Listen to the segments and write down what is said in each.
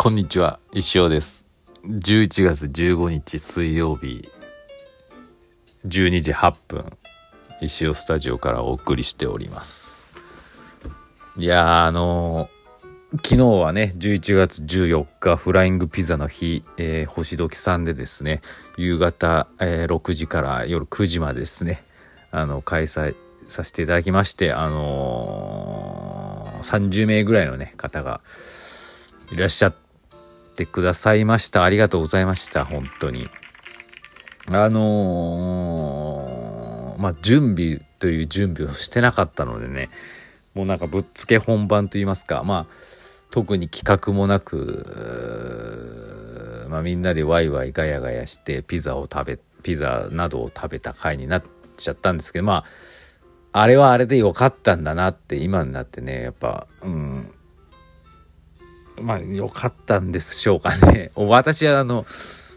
こんにちは、石尾です。11月15日水曜日、12時8分、石尾スタジオからお送りしております。いやー、あのー昨日はね、11月14日、フライングピザの日、えー星時さんでですね、夕方、えー6時から夜9時までですね、あの、開催させていただきまして、あのー30名ぐらいのね、方がいらっしゃっててくださいました。ありがとうございました。本当に。あのーまあ、準備という準備をしてなかったのでね、もうなんかぶっつけ本番と言いますか、まあ、特に企画もなく、まあ、みんなでワイワイガヤガヤしてピザを食べ、ピザなどを食べた回になっちゃったんですけど、まあ、あれはあれで良かったんだなって今になってね、やっぱ、うん、まあ良かったんでしょうかね。私はあの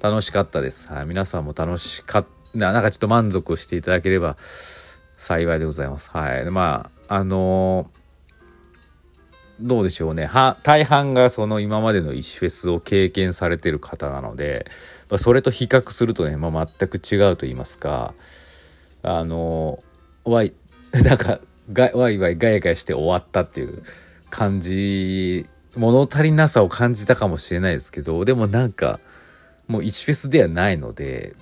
楽しかったです。はい、皆さんも楽しかった、なんかちょっと満足していただければ幸いでございます。はい。まあ、あのどうでしょうね。は大半がその今までの石フェスを経験されてる方なので、まあ、それと比較するとね、まあ、全く違うと言いますか、あのわい、なんか、がわいわいガヤガヤして終わったっていう感じ物足りなさを感じたかもしれないですけどでもなんかもう1フェスではないので、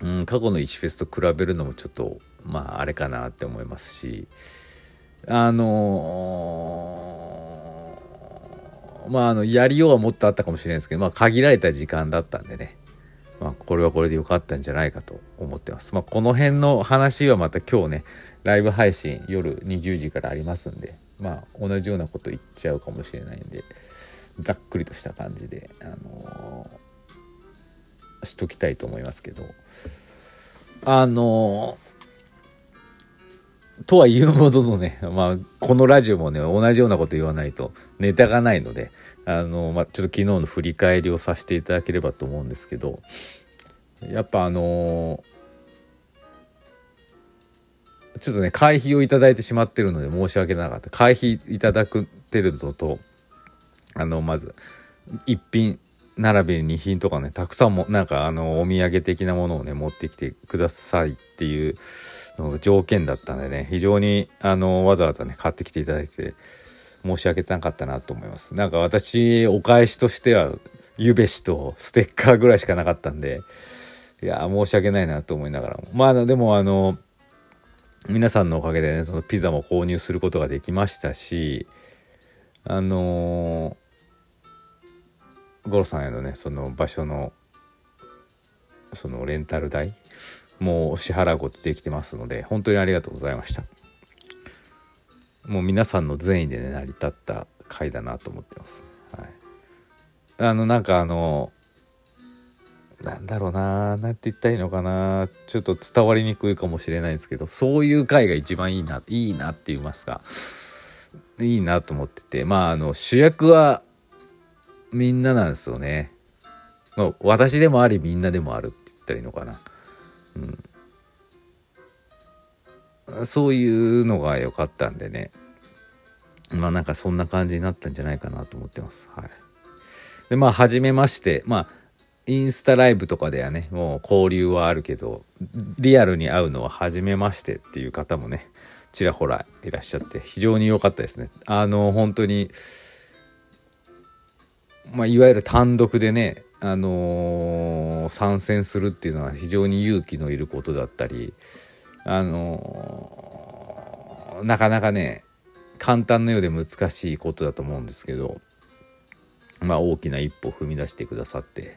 うん、過去の1フェスと比べるのもちょっとまああれかなって思いますしあのーまああのやりようはもっとあったかもしれないですけどまあ限られた時間だったんでねまあ、これはこれで良かったんじゃないかと思ってます。まあ、この辺の話はまた今日ね、ライブ配信夜20時からありますんで、まあ、同じようなこと言っちゃうかもしれないんで、ざっくりとした感じで、あのーしときたいと思いますけど、あのーとはいうもののね、まあ、このラジオもね、同じようなこと言わないとネタがないので、あの、まあ、ちょっと昨日の振り返りをさせていただければと思うんですけど、やっぱあのーちょっとね、会費をいただいてしまってるので申し訳なかった。会費いただくてるのと、あの、まず、一品、並びに2品とかね、たくさんも、なんかあの、お土産的なものをね、持ってきてくださいっていうの条件だったんでね、非常に、あの、わざわざね、買ってきていただいて、申し訳なかったなと思います。なんか私、お返しとしては、ゆべしとステッカーぐらいしかなかったんで、いや、申し訳ないなと思いながらも。まあ、でもあの、皆さんのおかげでね、そのピザも購入することができましたし、あのゴロさんへのね、その場所の、そのレンタル代もう支払うことできてますので、本当にありがとうございました。もう皆さんの善意でね成り立った回だなと思ってます。はい、あのなんかあのなんだろうななんて言ったらいいのかな。ちょっと伝わりにくいかもしれないんですけどそういう回が一番いいないいなって言いますか。いいなと思ってて。まああの主役はみんななんですよね。まあ、私でもありみんなでもあるって言ったらいいのかな。うん、そういうのが良かったんでね。まあなんかそんな感じになったんじゃないかなと思ってます。はい、でまあ初めまして。まあインスタライブとかではねもう交流はあるけどリアルに会うのは初めましてっていう方もねちらほらいらっしゃって非常に良かったですね。あの本当にまあいわゆる単独でねあのー参戦するっていうのは非常に勇気のいることだったりあのーなかなかね簡単なようで難しいことだと思うんですけどまあ大きな一歩踏み出してくださって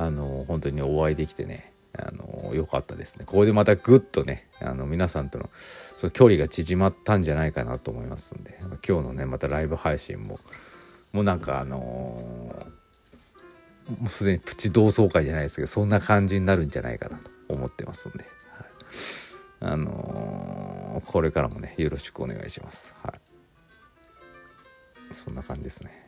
あの本当にお会いできてねあの良かったですね。ここでまたぐっとねあの皆さんとのその距離が縮まったんじゃないかなと思いますんで今日のねまたライブ配信ももうなんかあのーもうすでにプチ同窓会じゃないですけどそんな感じになるんじゃないかなと思ってますんで、はい、あのーこれからもねよろしくお願いします。はい。そんな感じですね。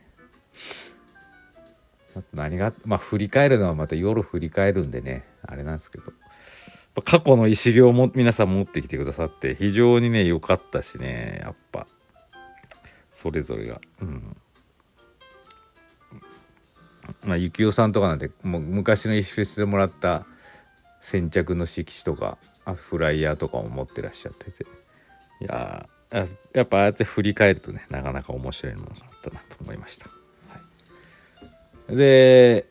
何がまあ振り返るのはまた夜振り返るんでねあれなんですけど。過去の石行も皆さん持ってきてくださって非常にね良かったしねやっぱ。それぞれが。うん。まあ、ゆきおさんとかなんてもう昔の石フェスでもらった先着の色紙とかあフライヤーとかも持ってらっしゃってて。いややっぱああやって振り返るとねなかなか面白いものがあったなと思いました。で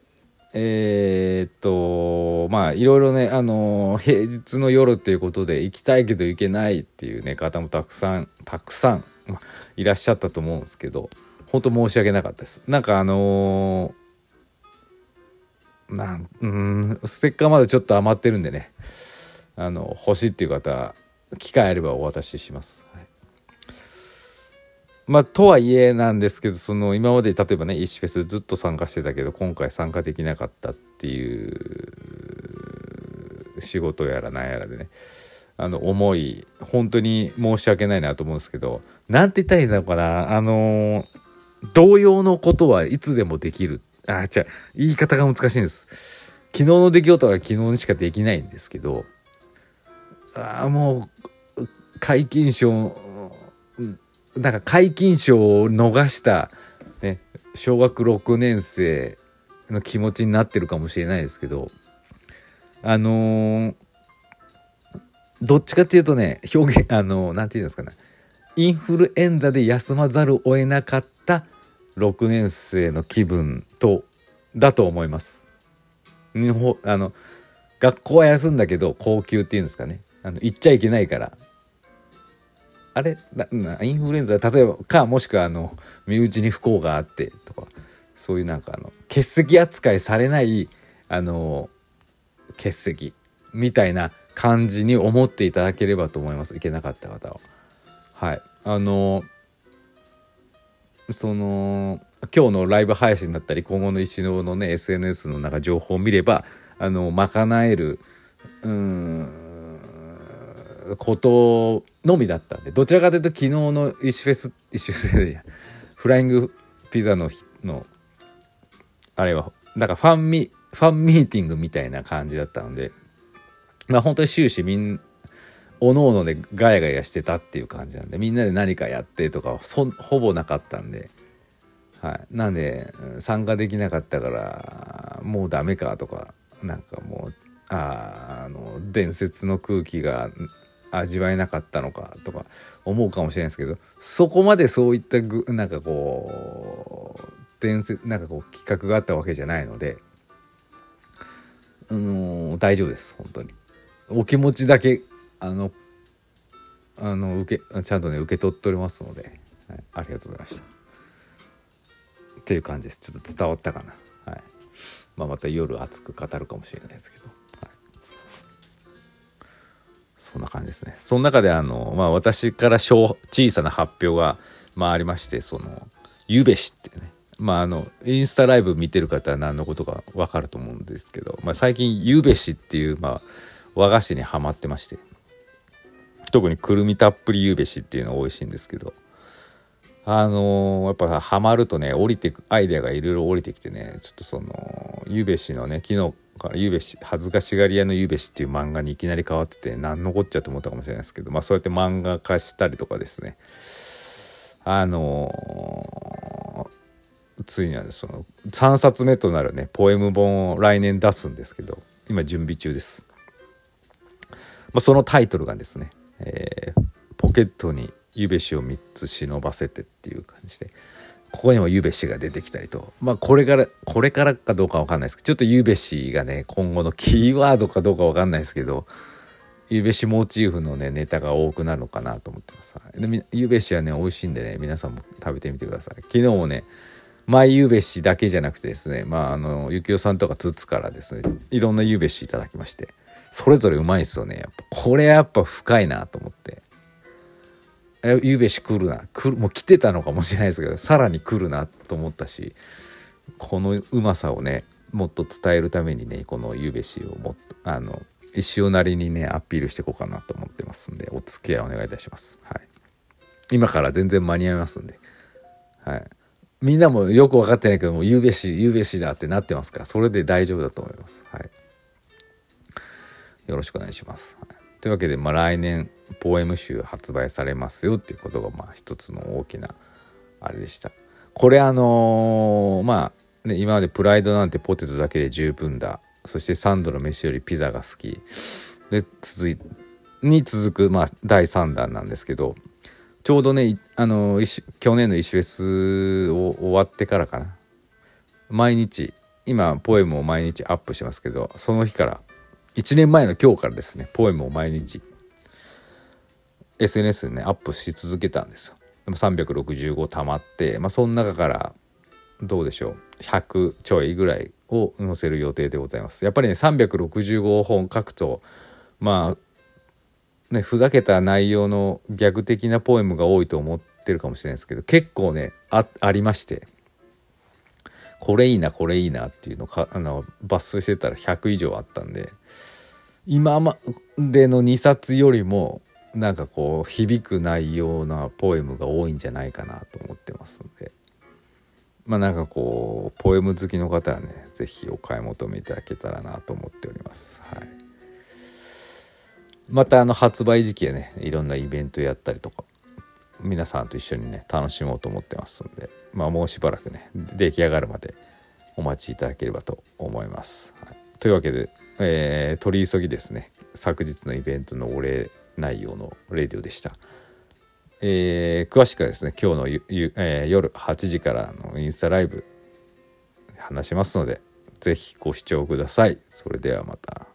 えー、っとまあいろいろねあの平日の夜っていうことで行きたいけど行けないっていうね方もたくさんたくさん、まあ、いらっしゃったと思うんですけど本当申し訳なかったです。なんかあのー、なんうんステッカーまだちょっと余ってるんでねあの欲しいっていう方機会あればお渡しします。まあ、とはいえなんですけどその今まで例えばね石フェスずっと参加してたけど今回参加できなかったっていう仕事やらなんやらでねあの思い本当に申し訳ないなと思うんですけど何て言ったらいいのかなあの同様のことはいつでもできる。あ違う言い方が難しいんです。昨日の出来事は昨日にしかできないんですけどあもう皆勤賞なんか皆勤賞を逃した、ね、小学6年生の気持ちになってるかもしれないですけどあのー、どっちかっていうとね表現 あの何、ー、て言うんですかね。インフルエンザで休まざるを得なかった6年生の気分とだと思います。あの学校は休んだけど高級っていうんですかね。あの行っちゃいけないから。あれインフルエンザ例えばかもしくはあの身内に不幸があってとかそういうなんかあの欠席扱いされないあの欠席みたいな感じに思っていただければと思いますいけなかった方は。はいあのその今日のライブ配信だったり今後の石野のね SNS のなんか情報を見ればあの賄えるうんことのみだったんでどちらかというと昨日の石フェス石フェスでフライングピザののあれはなんかファンミファンミーティングみたいな感じだったのでまあ本当に終始みんおのおのでガヤガヤしてたっていう感じなんでみんなで何かやってとかほぼなかったんで、はい、なんで参加できなかったからもうダメかとかなんかもうああの伝説の空気が味わえなかったのかとか思うかもしれないですけどそこまでそういったぐなんかこう伝説なんかこう企画があったわけじゃないのでうん大丈夫です本当に。お気持ちだけあのあの受けちゃんとね受け取っておりますので、はい、ありがとうございました。っていう感じです。ちょっと伝わったかな。はい。まあまた夜熱く語るかもしれないですけど。そんな感じですね。その中であの、まあ私から小さな発表が、まあありまして、その、ゆべしってね、まああの、インスタライブ見てる方は何のことかわかると思うんですけど、まあ最近ゆべしっていう、まあ和菓子にはまってまして、特にくるみたっぷりゆべしっていうのが美味しいんですけど、あのー、やっぱハマるとね降りてくアイデアがいろいろ降りてきてねちょっとそのゆべしのね昨日からゆべし恥ずかしがり屋のゆうべしっていう漫画にいきなり変わってて何のこっちゃと思ったかもしれないですけどまあそうやって漫画化したりとかですね。あのー、ついにはその3冊目となるねポエム本を来年出すんですけど今準備中です、まあ、そのタイトルがですね、えー、ポケットにゆべしを3つ忍ばせてっていう感じでここにもゆべしが出てきたりと。まあこれからこれからかどうかわかんないですけどちょっとゆべしがね今後のキーワードかどうかわかんないですけどゆべしモチーフのねネタが多くなるのかなと思ってます。でゆべしはね美味しいんでね皆さんも食べてみてください。昨日もねマイゆべしだけじゃなくてですねまああのゆきおさんとかつつからですねいろんなゆべしいただきましてそれぞれうまいですよねやっぱ。これやっぱ深いなと思って。ゆうべし来るな来るもう来てたのかもしれないですけどさらに来るなと思ったしこのうまさをねもっと伝えるためにねこのゆうべしをもっとあの石尾なりにねアピールしていこうかなと思ってますんでお付き合いお願いいたします。はい、今から全然間に合いますんで、はい、みんなもよく分かってないけどもゆうべしゆうべしだってなってますからそれで大丈夫だと思います。はい、よろしくお願いします。はいというわけで、まあ、来年ポエム集発売されますよっていうことがまあ一つの大きなあれでした。これあのー、まあね、今までプライドなんてポテトだけで十分だ。そして3度の飯よりピザが好き。で続いに続く、まあ、第3弾なんですけどちょうどねあの去年の石フェスを終わってからかな。毎日今ポエムを毎日アップしますけどその日から1年前の今日からですねポエムを毎日 SNS でねアップし続けたんですよ。でも365たまって、まあ、その中からどうでしょう100ちょいぐらいを載せる予定でございます。やっぱりね365本書くとまあねふざけた内容の逆的なポエムが多いと思ってるかもしれないですけど結構ねあありまして。これいいなこれいいなっていうのかあの抜粋してたら100以上あったんで今までの2冊よりもなんかこう響く内容なポエムが多いんじゃないかなと思ってますんでまあなんかこうポエム好きの方はね是非お買い求めいただけたらなと思っております。はい、またあの発売時期はねいろんなイベントやったりとか皆さんと一緒にね楽しもうと思ってますんでまあもうしばらくね出来上がるまでお待ちいただければと思います。はい、というわけで、えー、取り急ぎですね昨日のイベントのお礼内容のレディオでした。えー、詳しくはですね今日のゆえー、夜8時からのインスタライブ話しますので是非ご視聴ください。それではまた。